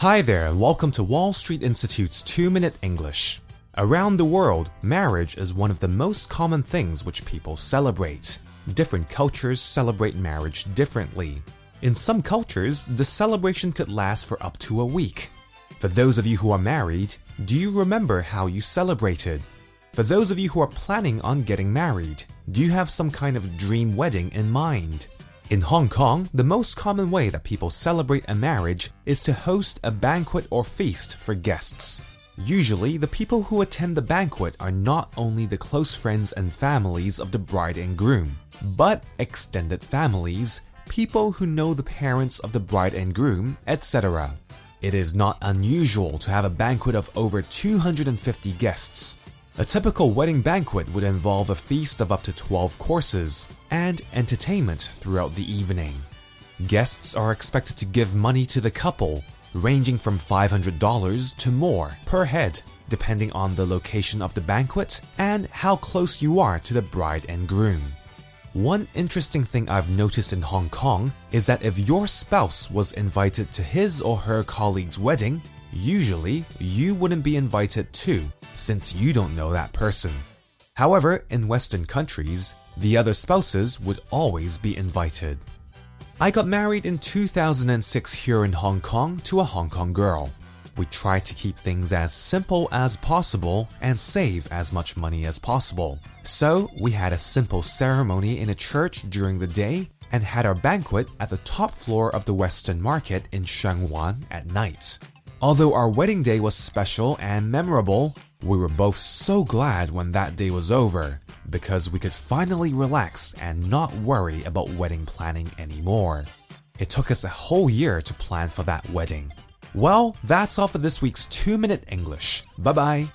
Hi there, and welcome to Wall Street Institute's 2 Minute English. Around the world, marriage is one of the most common things which people celebrate. Different cultures celebrate marriage differently. In some cultures, the celebration could last for up to a week. For those of you who are married, do you remember how you celebrated? For those of you who are planning on getting married, do you have some kind of dream wedding in mind? In Hong Kong, the most common way that people celebrate a marriage is to host a banquet or feast for guests. Usually, the people who attend the banquet are not only the close friends and families of the bride and groom, but extended families, people who know the parents of the bride and groom, etc. It is not unusual to have a banquet of over 250 guests. A typical wedding banquet would involve a feast of up to 12 courses and entertainment throughout the evening. Guests are expected to give money to the couple, ranging from $500 to more per head, depending on the location of the banquet and how close you are to the bride and groom. One interesting thing I've noticed in Hong Kong is that if your spouse was invited to his or her colleague's wedding, usually you wouldn't be invited too since you don't know that person. However, in Western countries, the other spouses would always be invited. I got married in 2006 here in Hong Kong to a Hong Kong girl. We tried to keep things as simple as possible and save as much money as possible. So, we had a simple ceremony in a church during the day and had our banquet at the top floor of the Western Market in Sheung Wan at night. Although our wedding day was special and memorable, we were both so glad when that day was over because we could finally relax and not worry about wedding planning anymore. It took us a whole year to plan for that wedding. Well, that's all for this week's 2 Minute English. Bye bye.